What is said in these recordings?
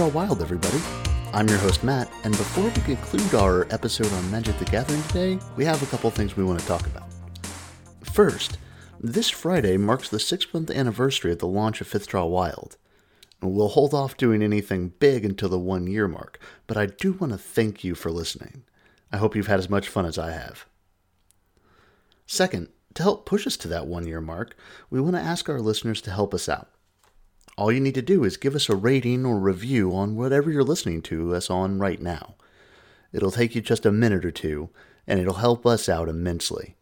Draw Wild, everybody. I'm your host, Matt, and before we conclude our episode on Magic the Gathering today, we have a couple things we want to talk about. First, this Friday marks the six month anniversary of the launch of Fifth Draw Wild. We'll hold off doing anything big until the one year mark, but I do want to thank you for listening. I hope you've had as much fun as I have. Second, to help push us to that one year mark, we want to ask our listeners to help us out. All you need to do is give us a rating or review on whatever you're listening to us on right now. It'll take you just a minute or two, and it'll help us out immensely.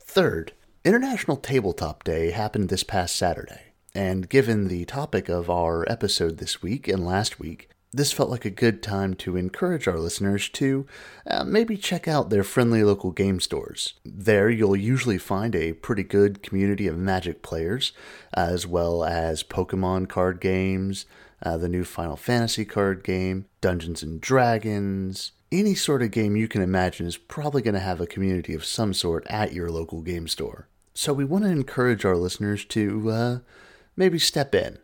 Third, International Tabletop Day happened this past Saturday, and given the topic of our episode this week and last week, this felt like a good time to encourage our listeners to uh, maybe check out their friendly local game stores. There, you'll usually find a pretty good community of Magic players, as well as Pokemon card games, uh, the new Final Fantasy card game, Dungeons and Dragons. Any sort of game you can imagine is probably going to have a community of some sort at your local game store. So, we want to encourage our listeners to uh, maybe step in.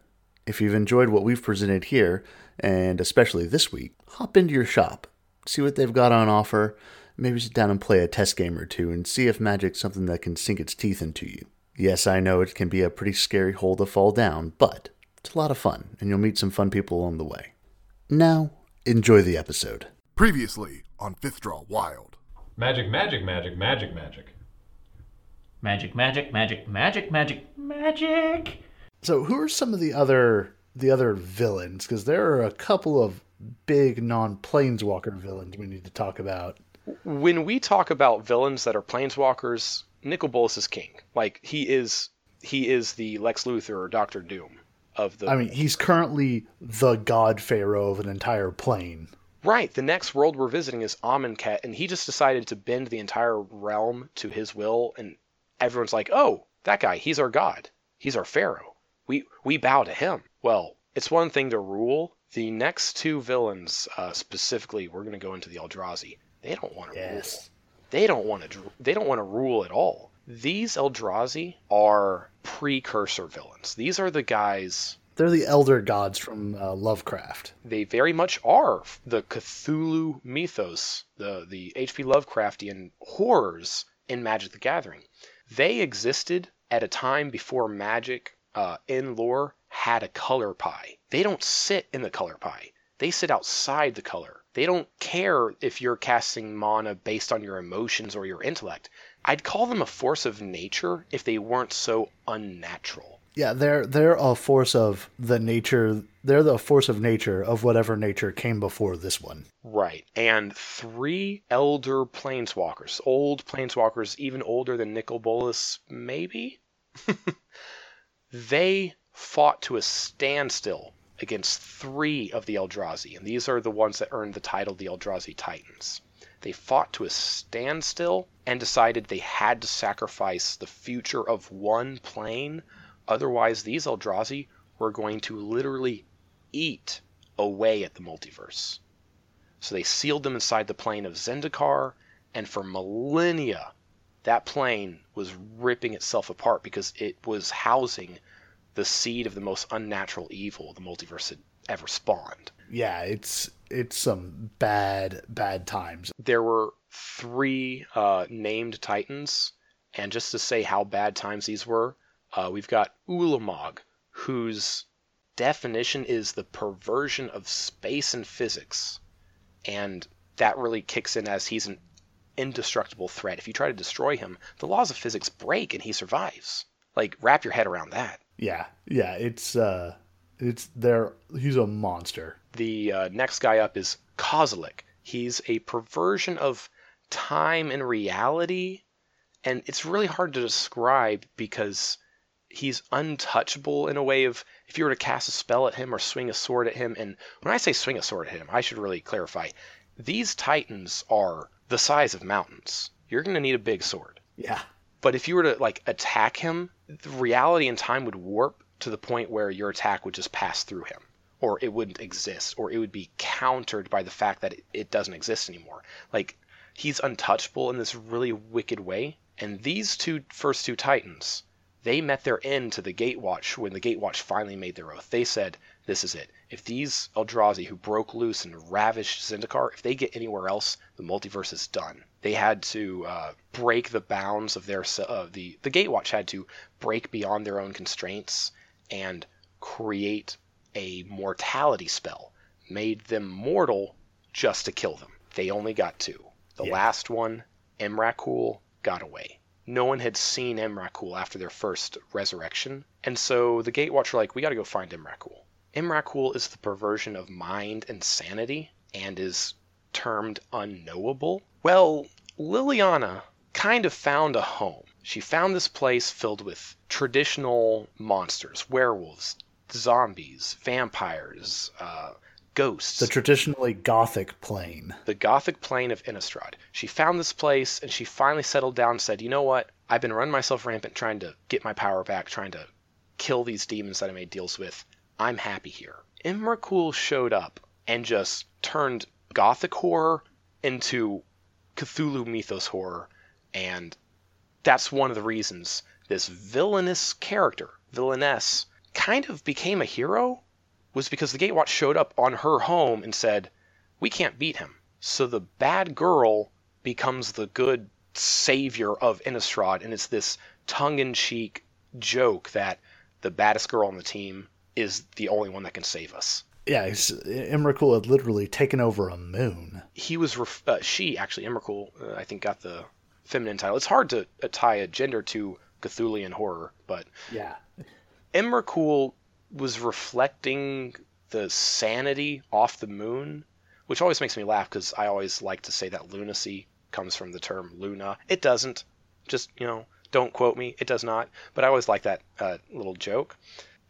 If you've enjoyed what we've presented here, and especially this week, hop into your shop, see what they've got on offer, maybe sit down and play a test game or two and see if magic's something that can sink its teeth into you. Yes, I know it can be a pretty scary hole to fall down, but it's a lot of fun, and you'll meet some fun people along the way. Now, enjoy the episode. Previously on Fifth Draw Wild. Magic, magic, magic, magic, magic. Magic, magic, magic, magic, magic, magic. So, who are some of the other the other villains? Because there are a couple of big non-planeswalker villains we need to talk about. When we talk about villains that are planeswalkers, Nicol Bolas is king. Like he is he is the Lex Luthor or Doctor Doom of the I mean, he's currently the god pharaoh of an entire plane. Right. The next world we're visiting is Amonkhet, and he just decided to bend the entire realm to his will, and everyone's like, "Oh, that guy, he's our god. He's our pharaoh. We we bow to him." Well, it's one thing to rule. The next two villains, uh, specifically, we're going to go into the Eldrazi. They don't want to Yes. rule. They don't want to. They don't want to rule at all. These Eldrazi are precursor villains. These are the guys They're the elder gods from uh, Lovecraft. they very much are the Cthulhu mythos, the the H.P. Lovecraftian horrors in Magic the Gathering. They existed at a time before Magic uh, in lore had a color pie. They don't sit in the color pie. They sit outside the color. They don't care if you're casting mana based on your emotions or your intellect. I'd call them a force of nature if they weren't so unnatural. Yeah, they're they're a force of the nature. They're the force of nature of whatever nature came before this one. Right. And three elder planeswalkers, old planeswalkers, even older than Nicol Bolas, maybe? they fought to a standstill against three of the Eldrazi, and these are the ones that earned the title the Eldrazi Titans. They fought to a standstill and decided they had to sacrifice the future of one plane, otherwise, these Eldrazi were going to literally eat away at the multiverse. So they sealed them inside the plane of Zendikar, and for millennia, that plane was ripping itself apart because it was housing the seed of the most unnatural evil the multiverse had ever spawned. Yeah, it's it's some bad bad times. There were three uh, named titans, and just to say how bad times these were, uh, we've got Ulamog, whose definition is the perversion of space and physics, and that really kicks in as he's an indestructible threat. If you try to destroy him, the laws of physics break and he survives. Like wrap your head around that. Yeah, yeah, it's uh, it's there. He's a monster. The uh, next guy up is Kozilek. He's a perversion of time and reality, and it's really hard to describe because he's untouchable in a way of if you were to cast a spell at him or swing a sword at him. And when I say swing a sword at him, I should really clarify. These titans are the size of mountains. You're going to need a big sword. Yeah, But if you were to like attack him, reality and time would warp to the point where your attack would just pass through him, or it wouldn't exist, or it would be countered by the fact that it, it doesn't exist anymore. Like he's untouchable in this really wicked way. And these two first two titans, they met their end to the Gatewatch when the Gatewatch finally made their oath. They said, this is it. If these Eldrazi who broke loose and ravaged Zendikar, if they get anywhere else, the multiverse is done. They had to uh, break the bounds of their uh, the the Gatewatch had to break beyond their own constraints and create a mortality spell, made them mortal just to kill them. They only got two. The Yeah. last one, Emrakul, got away. No one had seen Emrakul after their first resurrection, and so the Gatewatch were like, we got to go find Emrakul. Emrakul is the perversion of mind and sanity, and is termed unknowable. Well, Liliana kind of found a home. She found this place filled with traditional monsters, werewolves, zombies, vampires, uh, ghosts The traditionally gothic plane. the Gothic plane of Innistrad. She found this place and she finally settled down and said, You know what? I've been running myself rampant trying to get my power back, trying to kill these demons that I made deals with. I'm happy here. Emrakul showed up and just turned Gothic horror into Cthulhu mythos horror, and that's one of the reasons this villainous character, villainess, kind of became a hero was because the Gatewatch showed up on her home and said, We can't beat him. So the bad girl becomes the good savior of Innistrad, and it's this tongue in cheek joke that the baddest girl on the team is the only one that can save us. Yeah, Emrakul had literally taken over a moon. He was, ref- uh, she actually, Emrakul, uh, I think, got the feminine title. It's hard to uh, tie a gender to Cthulian horror, but Yeah. Emrakul was reflecting the sanity off the moon, which always makes me laugh because I always like to say that lunacy comes from the term luna. It doesn't. Just, you know, don't quote me. It does not. But I always like that uh, little joke.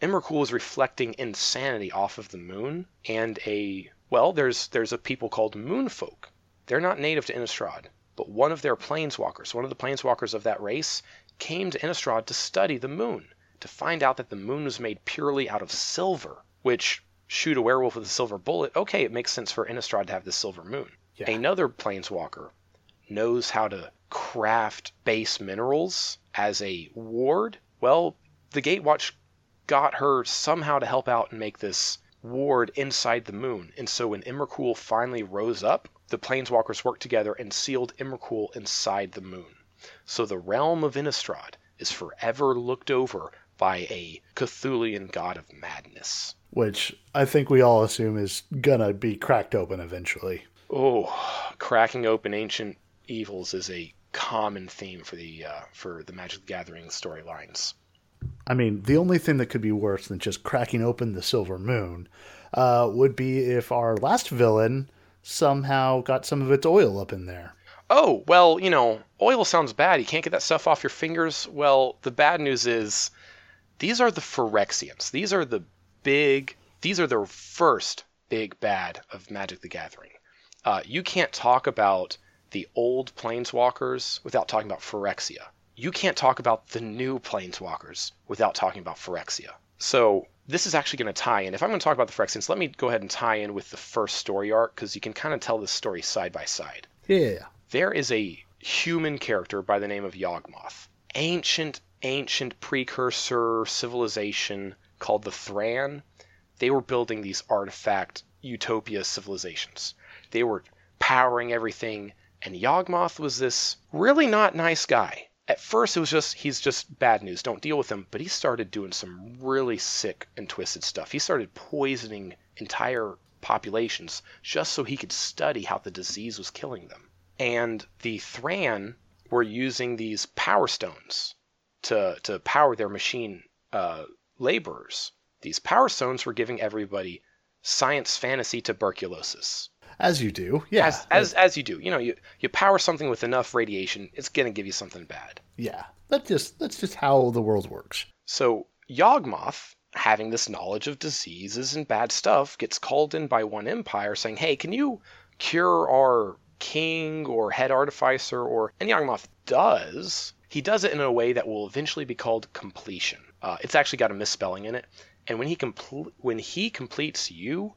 Emrakul is reflecting insanity off of the moon and a well, there's there's a people called moonfolk. They're not native to Innistrad, but one of their planeswalkers, one of the planeswalkers of that race, came to Innistrad to study the moon to find out that the moon was made purely out of silver, which shoot a werewolf with a silver bullet, okay, it makes sense for Innistrad to have the silver moon. Yeah. Another planeswalker knows how to craft base minerals as a ward. Well, the Gatewatch got her somehow to help out and make this ward inside the moon. And so when Emrakul finally rose up, the planeswalkers worked together and sealed Emrakul inside the moon. So the realm of Innistrad is forever looked over by a Cthulian god of madness. Which I think we all assume is gonna be cracked open eventually. Oh, cracking open ancient evils is a common theme for the uh, for the Magic the Gathering storylines. I mean, the only thing that could be worse than just cracking open the Silver Moon uh, would be if our last villain somehow got some of its oil up in there. Oh, well, you know, oil sounds bad. You can't get that stuff off your fingers. Well, the bad news is these are the Phyrexians. These are the big, these are the first big bad of Magic the Gathering. Uh, you can't talk about the old Planeswalkers without talking about Phyrexia. You can't talk about the new Planeswalkers without talking about Phyrexia. So this is actually going to tie in. If I'm going to talk about the Phyrexians, let me go ahead and tie in with the first story arc because you can kind of tell this story side by side Yeah. there is a human character by the name of Yawgmoth. Ancient, ancient precursor civilization called the Thran. They were building these artifact utopia civilizations. They were powering everything, and Yawgmoth was this really not nice guy. At first, it was just, he's just bad news, don't deal with him, but he started doing some really sick and twisted stuff. He started poisoning entire populations just so he could study how the disease was killing them and the Thran were using these power stones to to power their machine uh, laborers. These power stones were giving everybody science fantasy tuberculosis. As you do. Yeah. As, as as you do, you know, you you power something with enough radiation, it's gonna give you something bad. yeah. That's just that's just how the world works. So Yawgmoth, having this knowledge of diseases and bad stuff, gets called in by one empire saying, "Hey, can you cure our king or head artificer?" Or and Yawgmoth does. He does it in a way that will eventually be called completion. Uh, it's actually got a misspelling in it, and when he compl- when he completes you,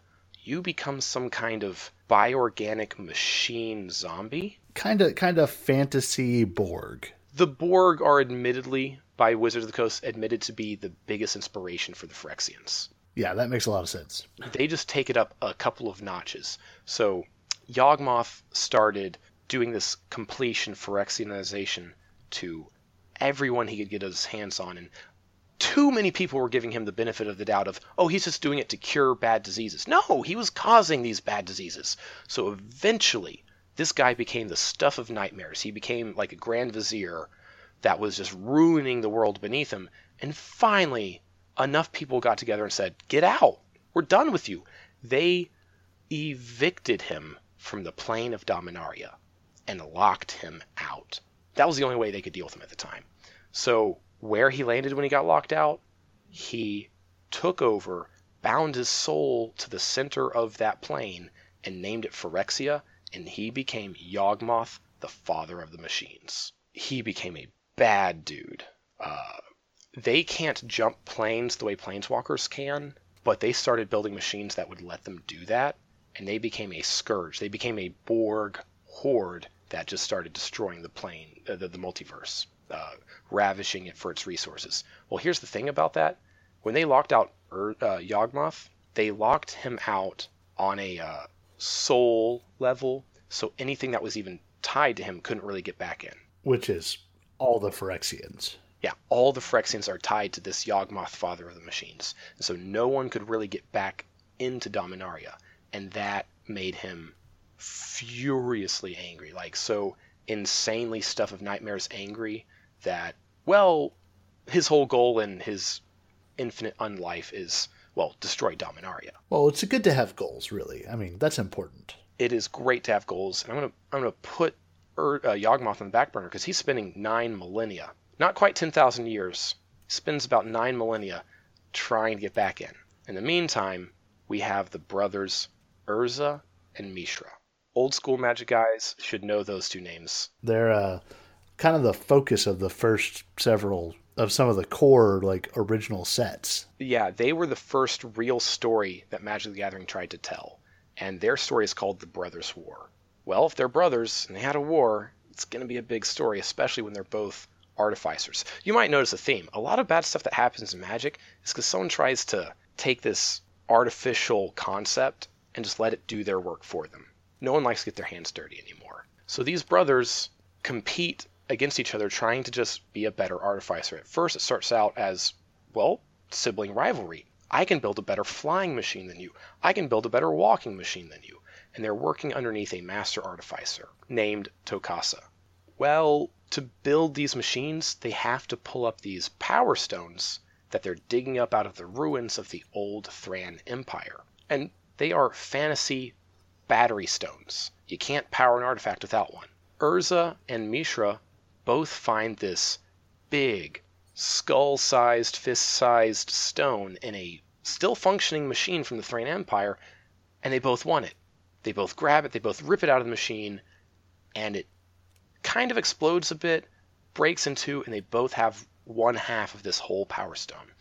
you become some kind of bioorganic machine zombie. Kind of kind of fantasy Borg. The Borg are admittedly, by Wizards of the Coast, admitted to be the biggest inspiration for the Phyrexians. Yeah, that makes a lot of sense. they just take it up a couple of notches. So Yawgmoth started doing this completion Phyrexianization to everyone he could get his hands on, and too many people were giving him the benefit of the doubt of, oh, he's just doing it to cure bad diseases. No, he was causing these bad diseases. So eventually, this guy became the stuff of nightmares. He became like a grand vizier that was just ruining the world beneath him. And finally, enough people got together and said, Get out. We're done with you. They evicted him from the plane of Dominaria and locked him out. That was the only way they could deal with him at the time. So, where he landed when he got locked out, he took over, bound his soul to the center of that plane, and named it Phyrexia, and he became Yawgmoth, the father of the machines. He became a bad dude. Uh, they can't jump planes the way planeswalkers can, but they started building machines that would let them do that, and they became a scourge. They became a Borg horde that just started destroying the plane, uh, the, the multiverse, uh, ravishing it for its resources. Well, here's the thing about that: when they locked out Ur- uh, Yawgmoth, they locked him out on a uh, soul level, so anything that was even tied to him couldn't really get back in. Which is all the Phyrexians. Yeah, all the Phyrexians are tied to this Yawgmoth, father of the machines. And so no one could really get back into Dominaria. And that made him furiously angry. Like, so insanely stuff of nightmares angry that, well, his whole goal in his infinite unlife is, well, destroy Dominaria. Well, it's good to have goals, really. I mean, that's important. It is great to have goals. And I'm going to I'm gonna put Ur- uh, Yawgmoth on the back burner because he's spending nine millennia not quite 10,000 years, spends about nine millennia trying to get back in. In the meantime, we have the brothers Urza and Mishra. Old school magic guys should know those two names. They're uh, kind of the focus of the first several of some of the core like original sets. Yeah, they were the first real story that Magic the Gathering tried to tell, and their story is called the Brothers' War. Well, if they're brothers and they had a war, it's going to be a big story, especially when they're both artificers. You might notice a theme. A lot of bad stuff that happens in Magic is because someone tries to take this artificial concept and just let it do their work for them. No one likes to get their hands dirty anymore. So these brothers compete against each other trying to just be a better artificer. At first, it starts out as, well, sibling rivalry. I can build a better flying machine than you. I can build a better walking machine than you. And they're working underneath a master artificer named Tocasia. Well, to build these machines, they have to pull up these power stones that they're digging up out of the ruins of the old Thran Empire. And they are fantasy battery stones. You can't power an artifact without one. Urza and Mishra both find this big, skull sized, fist sized stone in a still functioning machine from the Thran Empire, and they both want it. They both grab it, they both rip it out of the machine, and it kind of explodes a bit, breaks in two, and they both have one half of this whole power stone.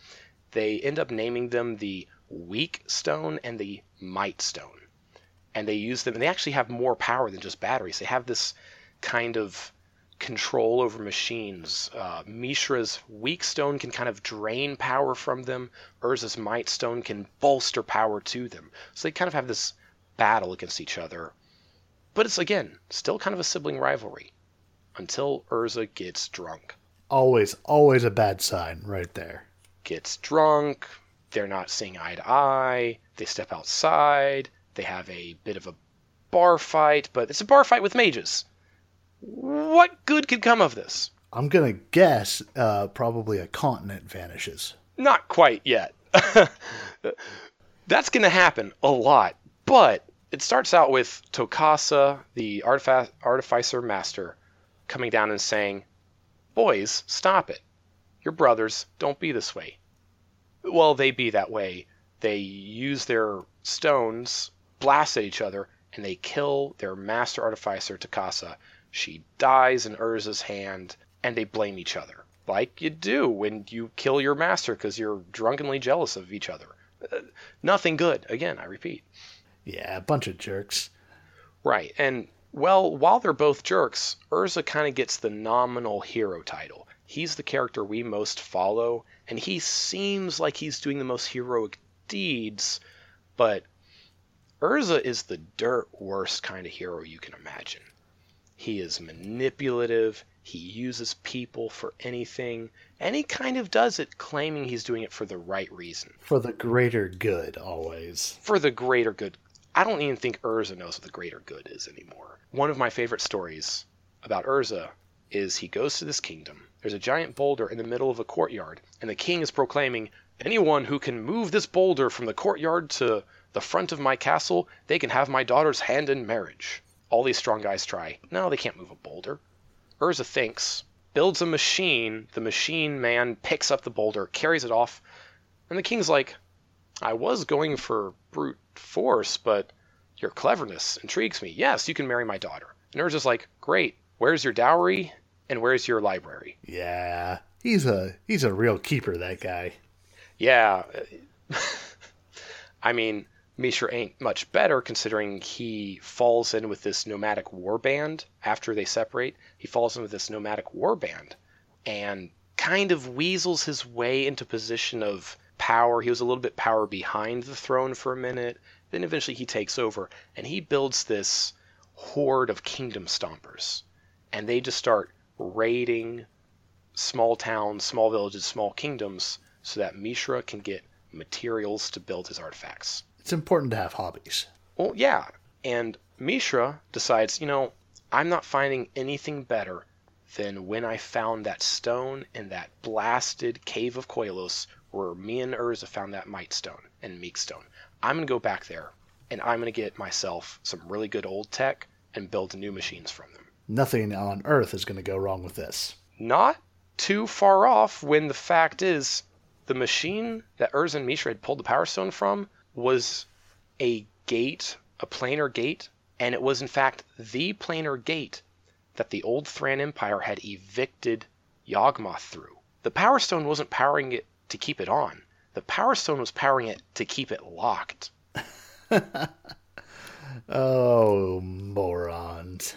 They end up naming them the Weak Stone and the Might Stone. And they use them, and they actually have more power than just batteries. They have this kind of control over machines. Uh, Mishra's Weak Stone can kind of drain power from them. Urza's Might Stone can bolster power to them. So they kind of have this battle against each other. But it's, again, still kind of a sibling rivalry until Urza gets drunk. Always, always a bad sign right there. Gets drunk, they're not seeing eye to eye, they step outside, they have a bit of a bar fight, but it's a bar fight with mages. What good could come of this? I'm gonna guess uh, probably a continent vanishes. Not quite yet. That's going to happen a lot, but it starts out with Tocasia, the artifa- artificer master, coming down and saying, Boys, stop it. You're brothers. Don't be this way. Well, they be that way. They use their stones, blast at each other, and they kill their master artificer, Tocasia. She dies in Urza's hand, and they blame each other. Like you do when you kill your master because you're drunkenly jealous of each other. Uh, nothing good. Again, I repeat. Yeah, a bunch of jerks. Right. And well, while they're both jerks, Urza kind of gets the nominal hero title. He's the character we most follow, and he seems like he's doing the most heroic deeds, but Urza is the dirt worst kind of hero you can imagine. He is manipulative, he uses people for anything, and he kind of does it claiming he's doing it for the right reason. For the greater good, always. For the greater good. I don't even think Urza knows what the greater good is anymore. One of my favorite stories about Urza is he goes to this kingdom. There's a giant boulder in the middle of a courtyard, and the king is proclaiming, Anyone who can move this boulder from the courtyard to the front of my castle, they can have my daughter's hand in marriage. All these strong guys try. No, they can't move a boulder. Urza thinks, builds a machine. The machine man picks up the boulder, carries it off, and the king's like, I was going for brute force, but your cleverness intrigues me. Yes, you can marry my daughter. And Urza's like, Great. Where's your dowry? And where's your library? Yeah, he's a he's a real keeper. That guy. Yeah. I mean, Mishra ain't much better considering he falls in with this nomadic warband after they separate. He falls in with this nomadic warband and kind of weasels his way into position of power. He was a little bit power behind the throne for a minute. Then eventually he takes over and he builds this horde of kingdom stompers. And they just start raiding small towns, small villages, small kingdoms so that Mishra can get materials to build his artifacts. It's important to have hobbies. Well, yeah. And Mishra decides, you know, I'm not finding anything better than when I found that stone in that blasted cave of Koilos where me and Urza found that Might Stone and Meek Stone. I'm going to go back there and I'm going to get myself some really good old tech and build new machines from them. Nothing on Earth is going to go wrong with this. Not too far off when the fact is the machine that Urza and Mishra had pulled the Power Stone from was a gate, a planar gate, and it was in fact the planar gate that the old Thran Empire had evicted Yawgmoth through. The Power Stone wasn't powering it to keep it on. The Power Stone was powering it to keep it locked. oh, morons.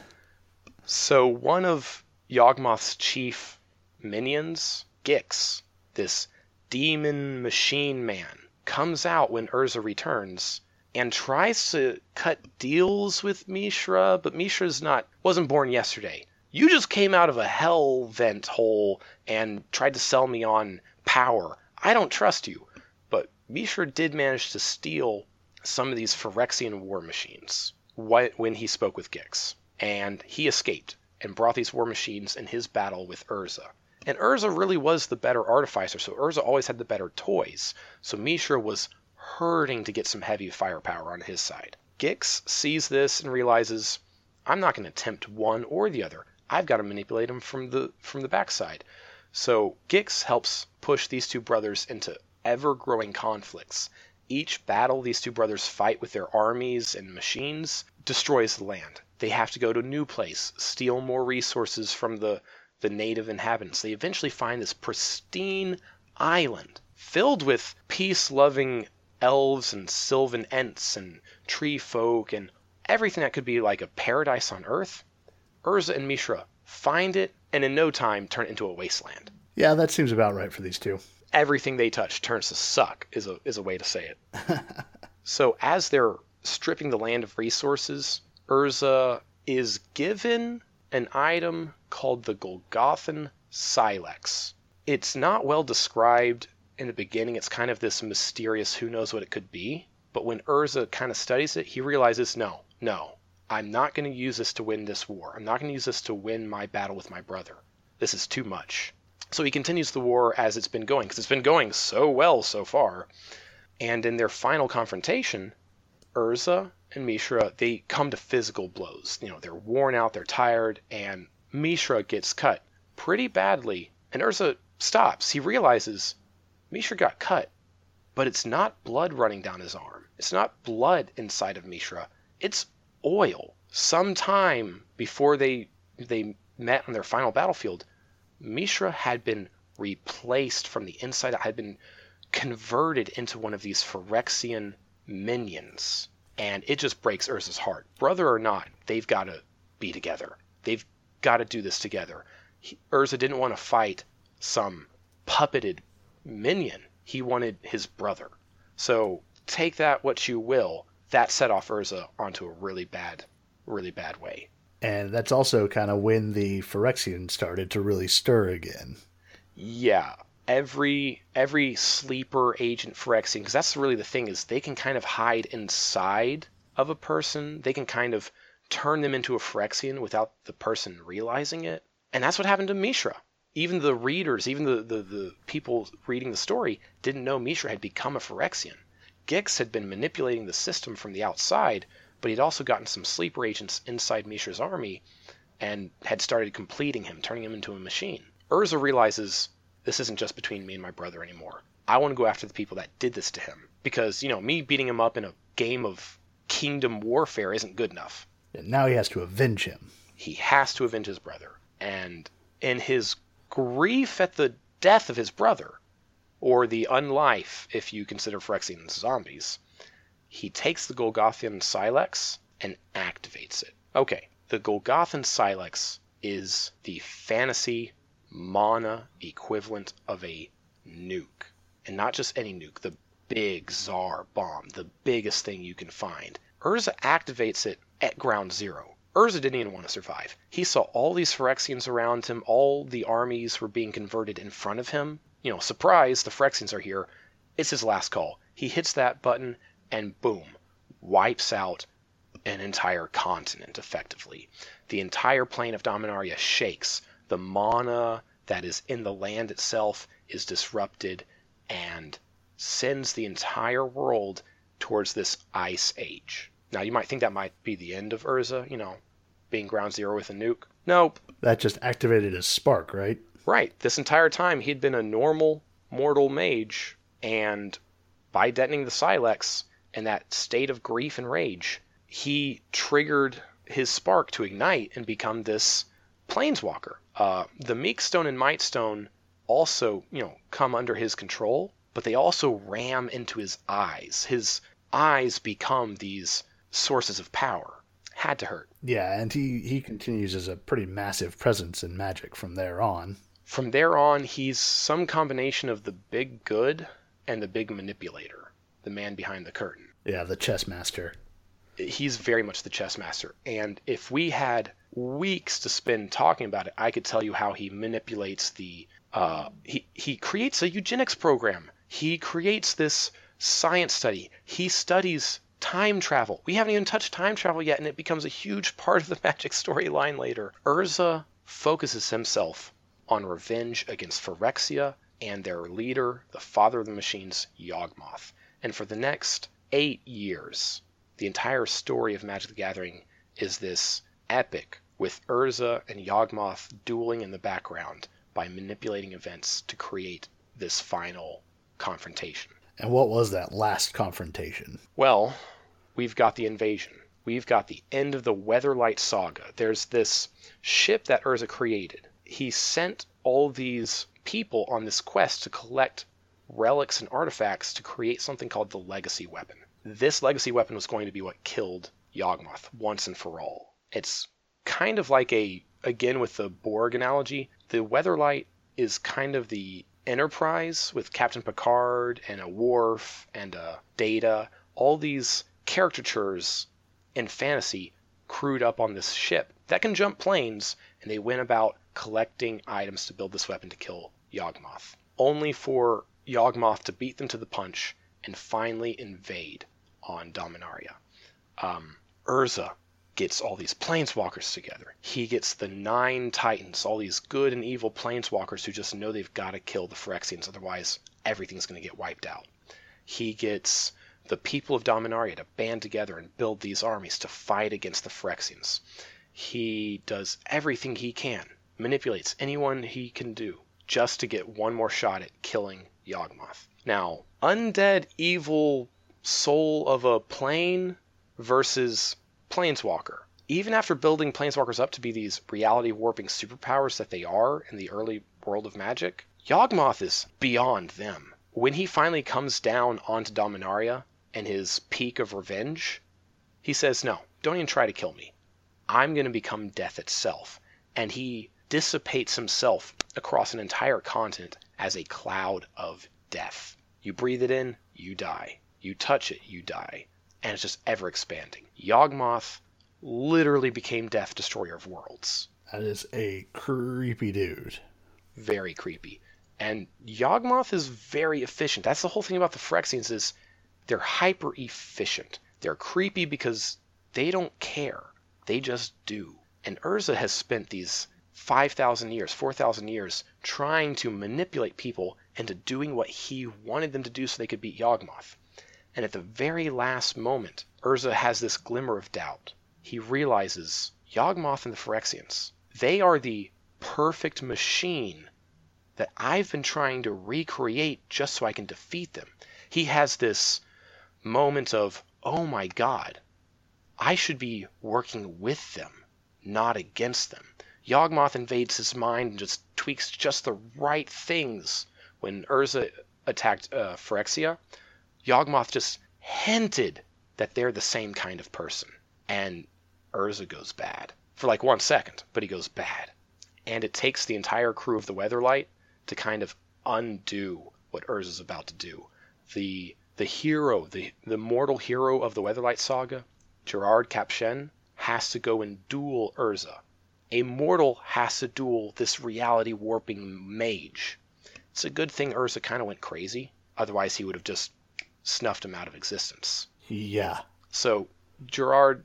So one of Yawgmoth's chief minions, Gix, this demon machine man, comes out when Urza returns and tries to cut deals with Mishra, but Mishra's not wasn't born yesterday. You just came out of a hell vent hole and tried to sell me on power. I don't trust you. But Mishra did manage to steal some of these Phyrexian war machines when he spoke with Gix. And he escaped and brought these war machines in his battle with Urza. And Urza really was the better artificer, so Urza always had the better toys. So Mishra was hurting to get some heavy firepower on his side. Gix sees this and realizes, I'm not going to tempt one or the other. I've got to manipulate him from the from the backside. So Gix helps push these two brothers into ever-growing conflicts. Each battle these two brothers fight with their armies and machines destroys the land. They have to go to a new place, steal more resources from the the native inhabitants. They eventually find this pristine island filled with peace loving elves and sylvan ents and tree folk and everything that could be like a paradise on earth. Urza and Mishra find it and in no time turn it into a wasteland. Yeah, that seems about right for these two. Everything they touch turns to suck is a is a way to say it. so as they're stripping the land of resources, Urza is given an item called the Golgothian Sylex. It's not well described in the beginning. It's kind of this mysterious who knows what it could be. But when Urza kind of studies it, he realizes no, no, I'm not going to use this to win this war. I'm not going to use this to win my battle with my brother. This is too much. So he continues the war as it's been going, because it's been going so well so far. And in their final confrontation, Urza and Mishra, they come to physical blows. You know, they're worn out, they're tired, and Mishra gets cut pretty badly. And Urza stops. He realizes Mishra got cut, but it's not blood running down his arm. It's not blood inside of Mishra. It's oil. Some time before they they met on their final battlefield, Mishra had been replaced from the inside had been converted into one of these Phyrexian minions. And it just breaks Urza's heart. Brother or not, they've got to be together. They've got to do this together. He, Urza didn't want to fight some puppeted minion. He wanted his brother. So take that what you will. That set off Urza onto a really bad, really bad way. And that's also kind of when the Phyrexian started to really stir again. Yeah, every every sleeper agent Phyrexian, because that's really the thing is they can kind of hide inside of a person. They can kind of turn them into a Phyrexian without the person realizing it. And that's what happened to Mishra. Even the readers, even the, the, the people reading the story, didn't know Mishra had become a Phyrexian. Gix had been manipulating the system from the outside, but he'd also gotten some sleeper agents inside Mishra's army and had started completing him, turning him into a machine. Urza realizes this isn't just between me and my brother anymore. I want to go after the people that did this to him. Because, you know, me beating him up in a game of kingdom warfare isn't good enough. And now he has to avenge him. He has to avenge his brother. And in his grief at the death of his brother, or the unlife if you consider Phyrexians zombies, he takes the Golgothian Sylex and activates it. Okay, the Golgothian Sylex is the fantasy mana equivalent of a nuke. And not just any nuke, the big Tsar bomb, the biggest thing you can find. Urza activates it at ground zero. Urza didn't even want to survive. He saw all these Phyrexians around him, all the armies were being converted in front of him. You know, surprise, the Phyrexians are here. It's his last call. He hits that button and boom, wipes out an entire continent effectively. The entire plane of Dominaria shakes. The mana that is in the land itself is disrupted and sends the entire world towards this ice age. Now, you might think that might be the end of Urza, you know, being ground zero with a nuke. Nope. That just activated his spark, right? Right. This entire time, he'd been a normal mortal mage, and by detonating the Sylex in that state of grief and rage, he triggered his spark to ignite and become this planeswalker. Uh, the Meekstone and Might Stone also, you know, come under his control, but they also ram into his eyes. His eyes become these sources of power. Had to hurt. Yeah, and he, he continues as a pretty massive presence in Magic from there on. From there on, he's some combination of the big good and the big manipulator, the man behind the curtain. Yeah, the chess master. He's very much the chess master. And if we had weeks to spend talking about it, I could tell you how he manipulates the. Uh, he, he creates a eugenics program. He creates this science study. He studies time travel. We haven't even touched time travel yet, and it becomes a huge part of the Magic storyline later. Urza focuses himself on revenge against Phyrexia and their leader, the father of the machines, Yawgmoth. And for the next eight years, the entire story of Magic the Gathering is this epic with Urza and Yawgmoth dueling in the background by manipulating events to create this final confrontation. And what was that last confrontation? Well, we've got the invasion. We've got the end of the Weatherlight saga. There's this ship that Urza created. He sent all these people on this quest to collect relics and artifacts to create something called the legacy weapon. This legacy weapon was going to be what killed Yawgmoth once and for all. It's kind of like a again with the Borg analogy, the Weatherlight is kind of the Enterprise with Captain Picard and a Worf and a Data, all these caricatures in fantasy crewed up on this ship that can jump planes, and they went about collecting items to build this weapon to kill Yawgmoth. Only for Yawgmoth to beat them to the punch and finally invade on Dominaria. Um, Urza gets all these planeswalkers together. He gets the nine titans, all these good and evil planeswalkers who just know they've got to kill the Phyrexians, otherwise everything's going to get wiped out. He gets the people of Dominaria to band together and build these armies to fight against the Phyrexians. He does everything he can, manipulates anyone he can do, just to get one more shot at killing Yawgmoth. Now, undead, evil soul of a plane versus Planeswalker. Even after building Planeswalkers up to be these reality warping superpowers that they are in the early world of Magic, Yawgmoth is beyond them. When he finally comes down onto Dominaria and his peak of revenge, he says, No, don't even try to kill me. I'm going to become death itself. And he dissipates himself across an entire continent as a cloud of death. You breathe it in, you die. You touch it, you die. And it's just ever expanding. Yawgmoth literally became Death Destroyer of Worlds. That is a creepy dude. Very creepy. And Yawgmoth is very efficient. That's the whole thing about the Phyrexians is they're hyper efficient. They're creepy because they don't care. They just do. And Urza has spent these 5,000 years, 4,000 years trying to manipulate people into doing what he wanted them to do so they could beat Yawgmoth. And at the very last moment, Urza has this glimmer of doubt. He realizes Yawgmoth and the Phyrexians, they are the perfect machine that I've been trying to recreate just so I can defeat them. He has this moment of, oh my god, I should be working with them, not against them. Yawgmoth invades his mind and just tweaks just the right things. When Urza attacked uh, Phyrexia, Yawgmoth just hinted that they're the same kind of person. And Urza goes bad. For like one second, but he goes bad. And it takes the entire crew of the Weatherlight to kind of undo what Urza's about to do. The the hero, the, the mortal hero of the Weatherlight saga, Gerrard Capashen, has to go and duel Urza. A mortal has to duel this reality warping mage. It's a good thing Urza kind of went crazy. Otherwise, he would have just snuffed him out of existence. Yeah. So Gerrard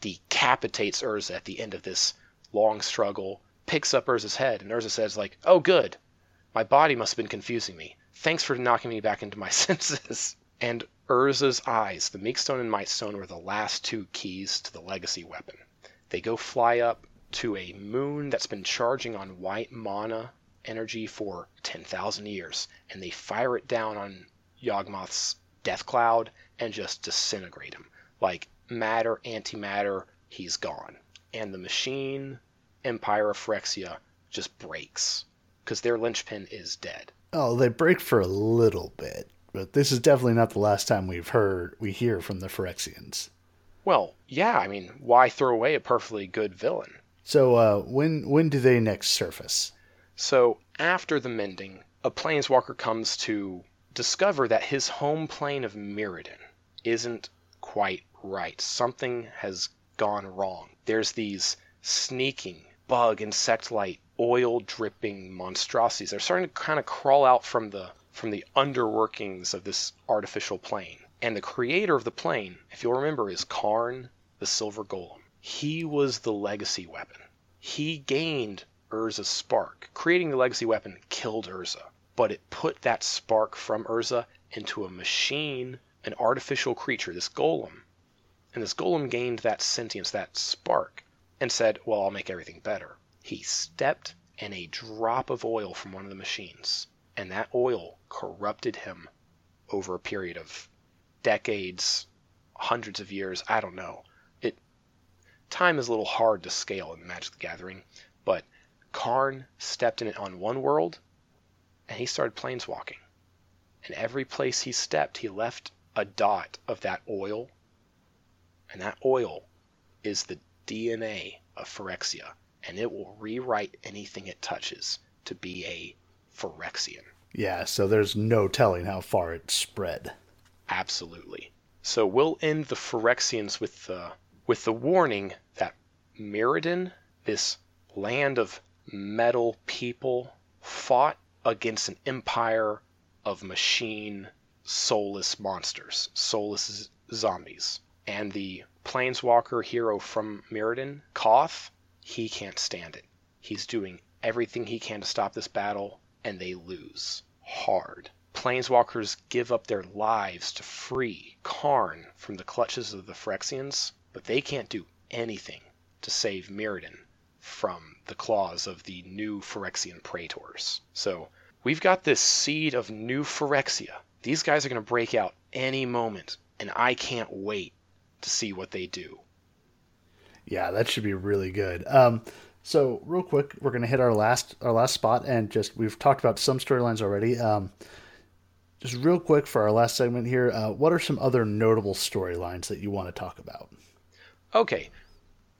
decapitates Urza at the end of this long struggle, picks up Urza's head, and Urza says, like, oh good. My body must have been confusing me. Thanks for knocking me back into my senses. And Urza's eyes, the Meekstone and Mightstone, were the last two keys to the legacy weapon. They go fly up to a moon that's been charging on white mana energy for 10,000 years, and they fire it down on Yawgmoth's death cloud and just disintegrate him. Like matter, antimatter, he's gone. And the machine empire of Phyrexia just breaks because their linchpin is dead. Oh, they break for a little bit, but this is definitely not the last time we've heard we hear from the Phyrexians. Well, yeah, I mean, why throw away a perfectly good villain? So, uh, when when do they next surface? So, after the mending, a planeswalker comes to discover that his home plane of Mirrodin isn't quite right. Something has gone wrong. There's these sneaking bug insect like oil dripping monstrosities. They're starting to kind of crawl out from the from the underworkings of this artificial plane. And the creator of the plane, if you'll remember, is Karn the Silver Golem. He was the legacy weapon. He gained Urza's spark. Creating the legacy weapon killed Urza, but it put that spark from Urza into a machine, an artificial creature, this golem. And this golem gained that sentience, that spark, and said, Well, I'll make everything better. He stepped in a drop of oil from one of the machines, and that oil corrupted him over a period of decades, hundreds of years, I don't know. It time is a little hard to scale in Magic the Gathering, but Karn stepped in it on one world and he started planeswalking. And every place he stepped, he left a dot of that oil. And that oil is the DNA of Phyrexia, and it will rewrite anything it touches to be a Phyrexian. Yeah, so there's no telling how far it spread. Absolutely. So we'll end the Phyrexians with the with the warning that Mirrodin, this land of metal people, fought against an empire of machine soulless monsters, soulless zombies. And the planeswalker hero from Mirrodin, Koth, he can't stand it. He's doing everything he can to stop this battle, and they lose. Hard. Planeswalkers give up their lives to free Karn from the clutches of the Phyrexians, but they can't do anything to save Mirrodin from the claws of the new Phyrexian Praetors. So we've got this seed of new Phyrexia. These guys are going to break out any moment, and I can't wait to see what they do. Yeah, that should be really good. Um, so real quick, we're gonna hit our last our last spot, and just we've talked about some storylines already. Um, just real quick for our last segment here, uh, what are some other notable storylines that you want to talk about? Okay,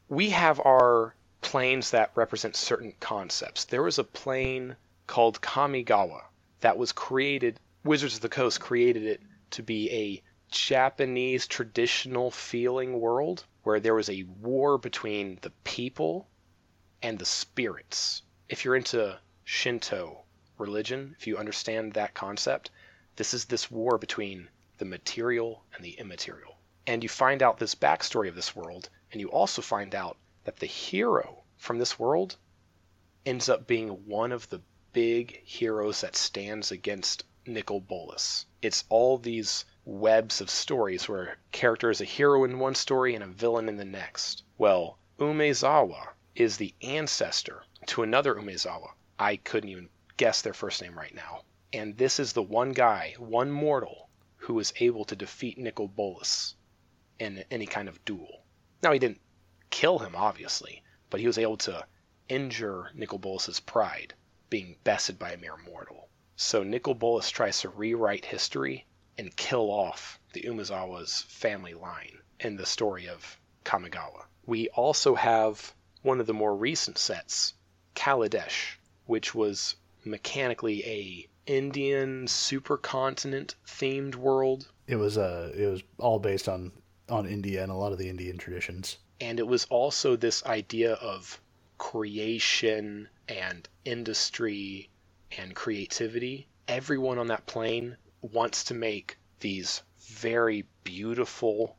we have our planes that represent certain concepts. There was a plane called Kamigawa that was created, Wizards of the Coast created it to be a Japanese traditional feeling world where there was a war between the people and the spirits. If you're into Shinto religion, if you understand that concept, this is this war between the material and the immaterial. And you find out this backstory of this world, and you also find out that the hero from this world ends up being one of the big heroes that stands against Nicol Bolas. It's all these webs of stories where a character is a hero in one story and a villain in the next. Well, Umezawa is the ancestor to another Umezawa. I couldn't even guess their first name right now. And this is the one guy, one mortal, who was able to defeat Nicol Bolas in any kind of duel. Now, he didn't kill him, obviously, but he was able to injure Nicol Bolas's pride, being bested by a mere mortal. So Nicol Bolas tries to rewrite history and kill off the Umezawa's family line in the story of Kamigawa. We also have one of the more recent sets, Kaladesh, which was mechanically a Indian supercontinent themed world It was uh, it was all based on on India and a lot of the Indian traditions. And it was also this idea of creation and industry and creativity. Everyone on that plane wants to make these very beautiful,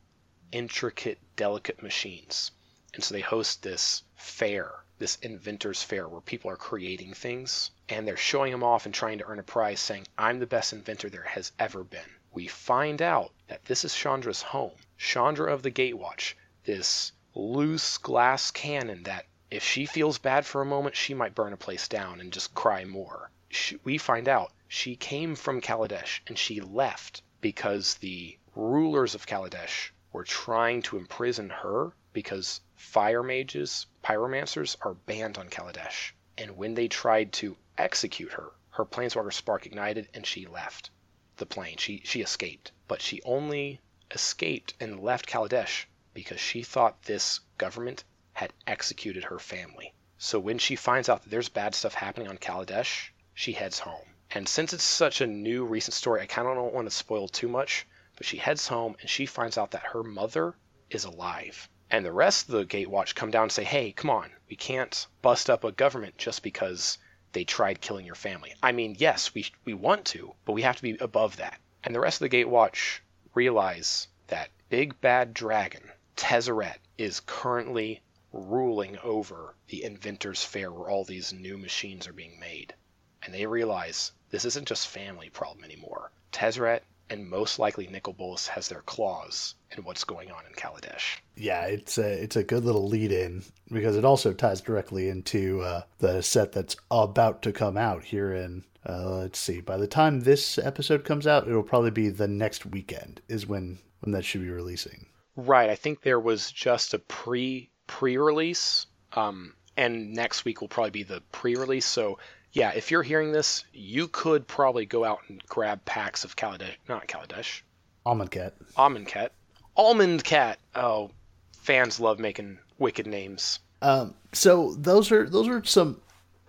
intricate, delicate machines. And so they host this fair, this inventors fair, where people are creating things and they're showing them off and trying to earn a prize, saying, I'm the best inventor there has ever been. We find out that this is Chandra's home. Chandra of the Gatewatch, this loose glass cannon that if she feels bad for a moment, she might burn a place down and just cry more. She, we find out she came from Kaladesh and she left because the rulers of Kaladesh were trying to imprison her because fire mages, pyromancers, are banned on Kaladesh. And when they tried to execute her, her planeswalker spark ignited and she left the plane. She she escaped, but she only escaped and left Kaladesh because she thought this government had executed her family. So when she finds out that there's bad stuff happening on Kaladesh, she heads home. And since it's such a new recent story, I kind of don't want to spoil too much, but she heads home and she finds out that her mother is alive. And the rest of the Gatewatch come down and say, "Hey, come on. We can't bust up a government just because they tried killing your family. I mean, yes, we we want to, but we have to be above that." And the rest of the Gatewatch realize that Big Bad Dragon, Tezzeret, is currently ruling over the Inventors Fair where all these new machines are being made. And they realize this isn't just family problem anymore. Tezzeret and most likely Nicol Bolas has their claws in what's going on in Kaladesh. Yeah, it's a it's a good little lead in because it also ties directly into uh, the set that's about to come out here in. Uh, let's see. By the time this episode comes out, it'll probably be the next weekend is when when that should be releasing. Right. I think there was just a pre pre release, um, and next week will probably be the pre release. So yeah, if you're hearing this, you could probably go out and grab packs of Kaladesh, not Kaladesh, Amonkhet. Almond Cat, Amonkhet. Oh, fans love making wicked names. Um, so those are those are some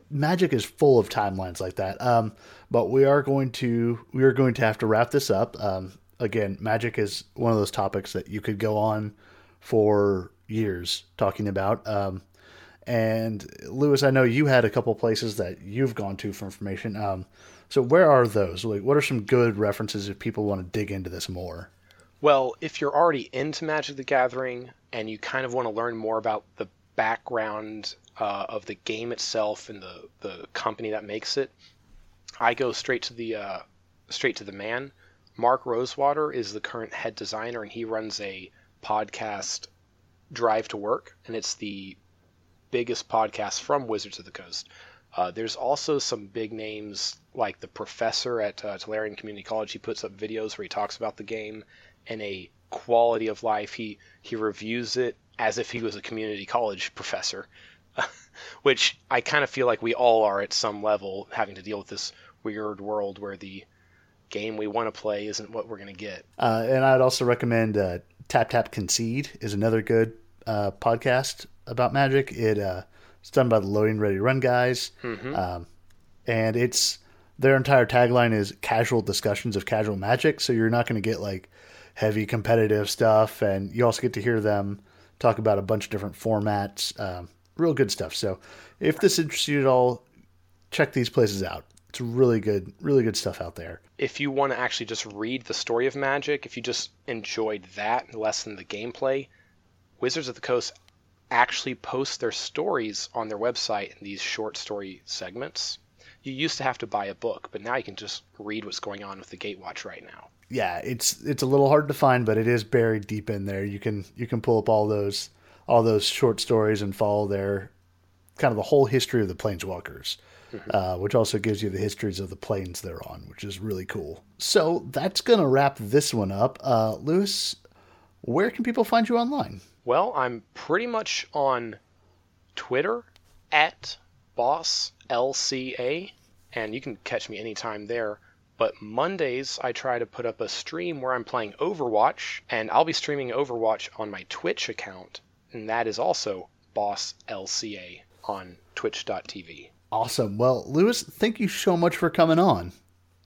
magic is full of timelines like that. Um, but we are going to we are going to have to wrap this up. Um, again, magic is one of those topics that you could go on for years talking about. Um, and Lewis, I know you had a couple places that you've gone to for information. Um, so where are those? Like, what are some good references if people want to dig into this more? Well, if you're already into Magic the Gathering and you kind of want to learn more about the background uh, of the game itself and the, the company that makes it, I go straight to the uh, straight to the man. Mark Rosewater is the current head designer, and he runs a podcast, Drive to Work, and it's the biggest podcast from Wizards of the Coast. Uh, there's also some big names like the professor at uh, Community College. He puts up videos where he talks about the game and a quality of life. He he reviews it as if he was a community college professor, which I kind of feel like we all are at some level, having to deal with this weird world where the game we want to play isn't what we're going to get. Uh, and I'd also recommend uh, Tap Tap Concede is another good uh, podcast about Magic. It uh, it's done by the Loading Ready Run guys, um, and it's their entire tagline is casual discussions of casual Magic. So you're not going to get like, heavy competitive stuff, and you also get to hear them talk about a bunch of different formats. Um, real good stuff. So if this interests you at all, check these places out. It's really good, really good stuff out there. If you want to actually just read the story of Magic, if you just enjoyed that less than the gameplay, Wizards of the Coast actually post their stories on their website in these short story segments. You used to have to buy a book, but now you can just read what's going on with the Gatewatch right now. Yeah, it's it's a little hard to find, but it is buried deep in there. You can you can pull up all those all those short stories and follow their kind of the whole history of the planeswalkers, mm-hmm. uh, which also gives you the histories of the planes they're on, which is really cool. So that's gonna wrap this one up. Uh, Lewis, where can people find you online? Well, I'm pretty much on Twitter at boss LCA, and you can catch me anytime there. But Mondays, I try to put up a stream where I'm playing Overwatch, and I'll be streaming Overwatch on my Twitch account, and that is also Boss LCA on twitch.tv. Awesome. Well, Lewis, thank you so much for coming on.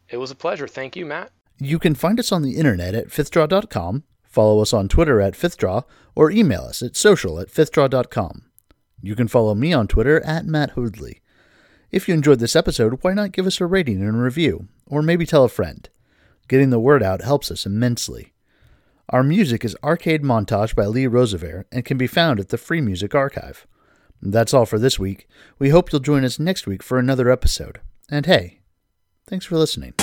It was a pleasure. Thank you, Matt. You can find us on the internet at fifthdraw.com, follow us on Twitter at fifthdraw, or email us at social at fifthdraw.com. You can follow me on Twitter at Matt Hoodley. If you enjoyed this episode, why not give us a rating and a review, or maybe tell a friend? Getting the word out helps us immensely. Our music is Arcade Montage by Lee Rosevere and can be found at the Free Music Archive. That's all for this week. We hope you'll join us next week for another episode. And hey, thanks for listening.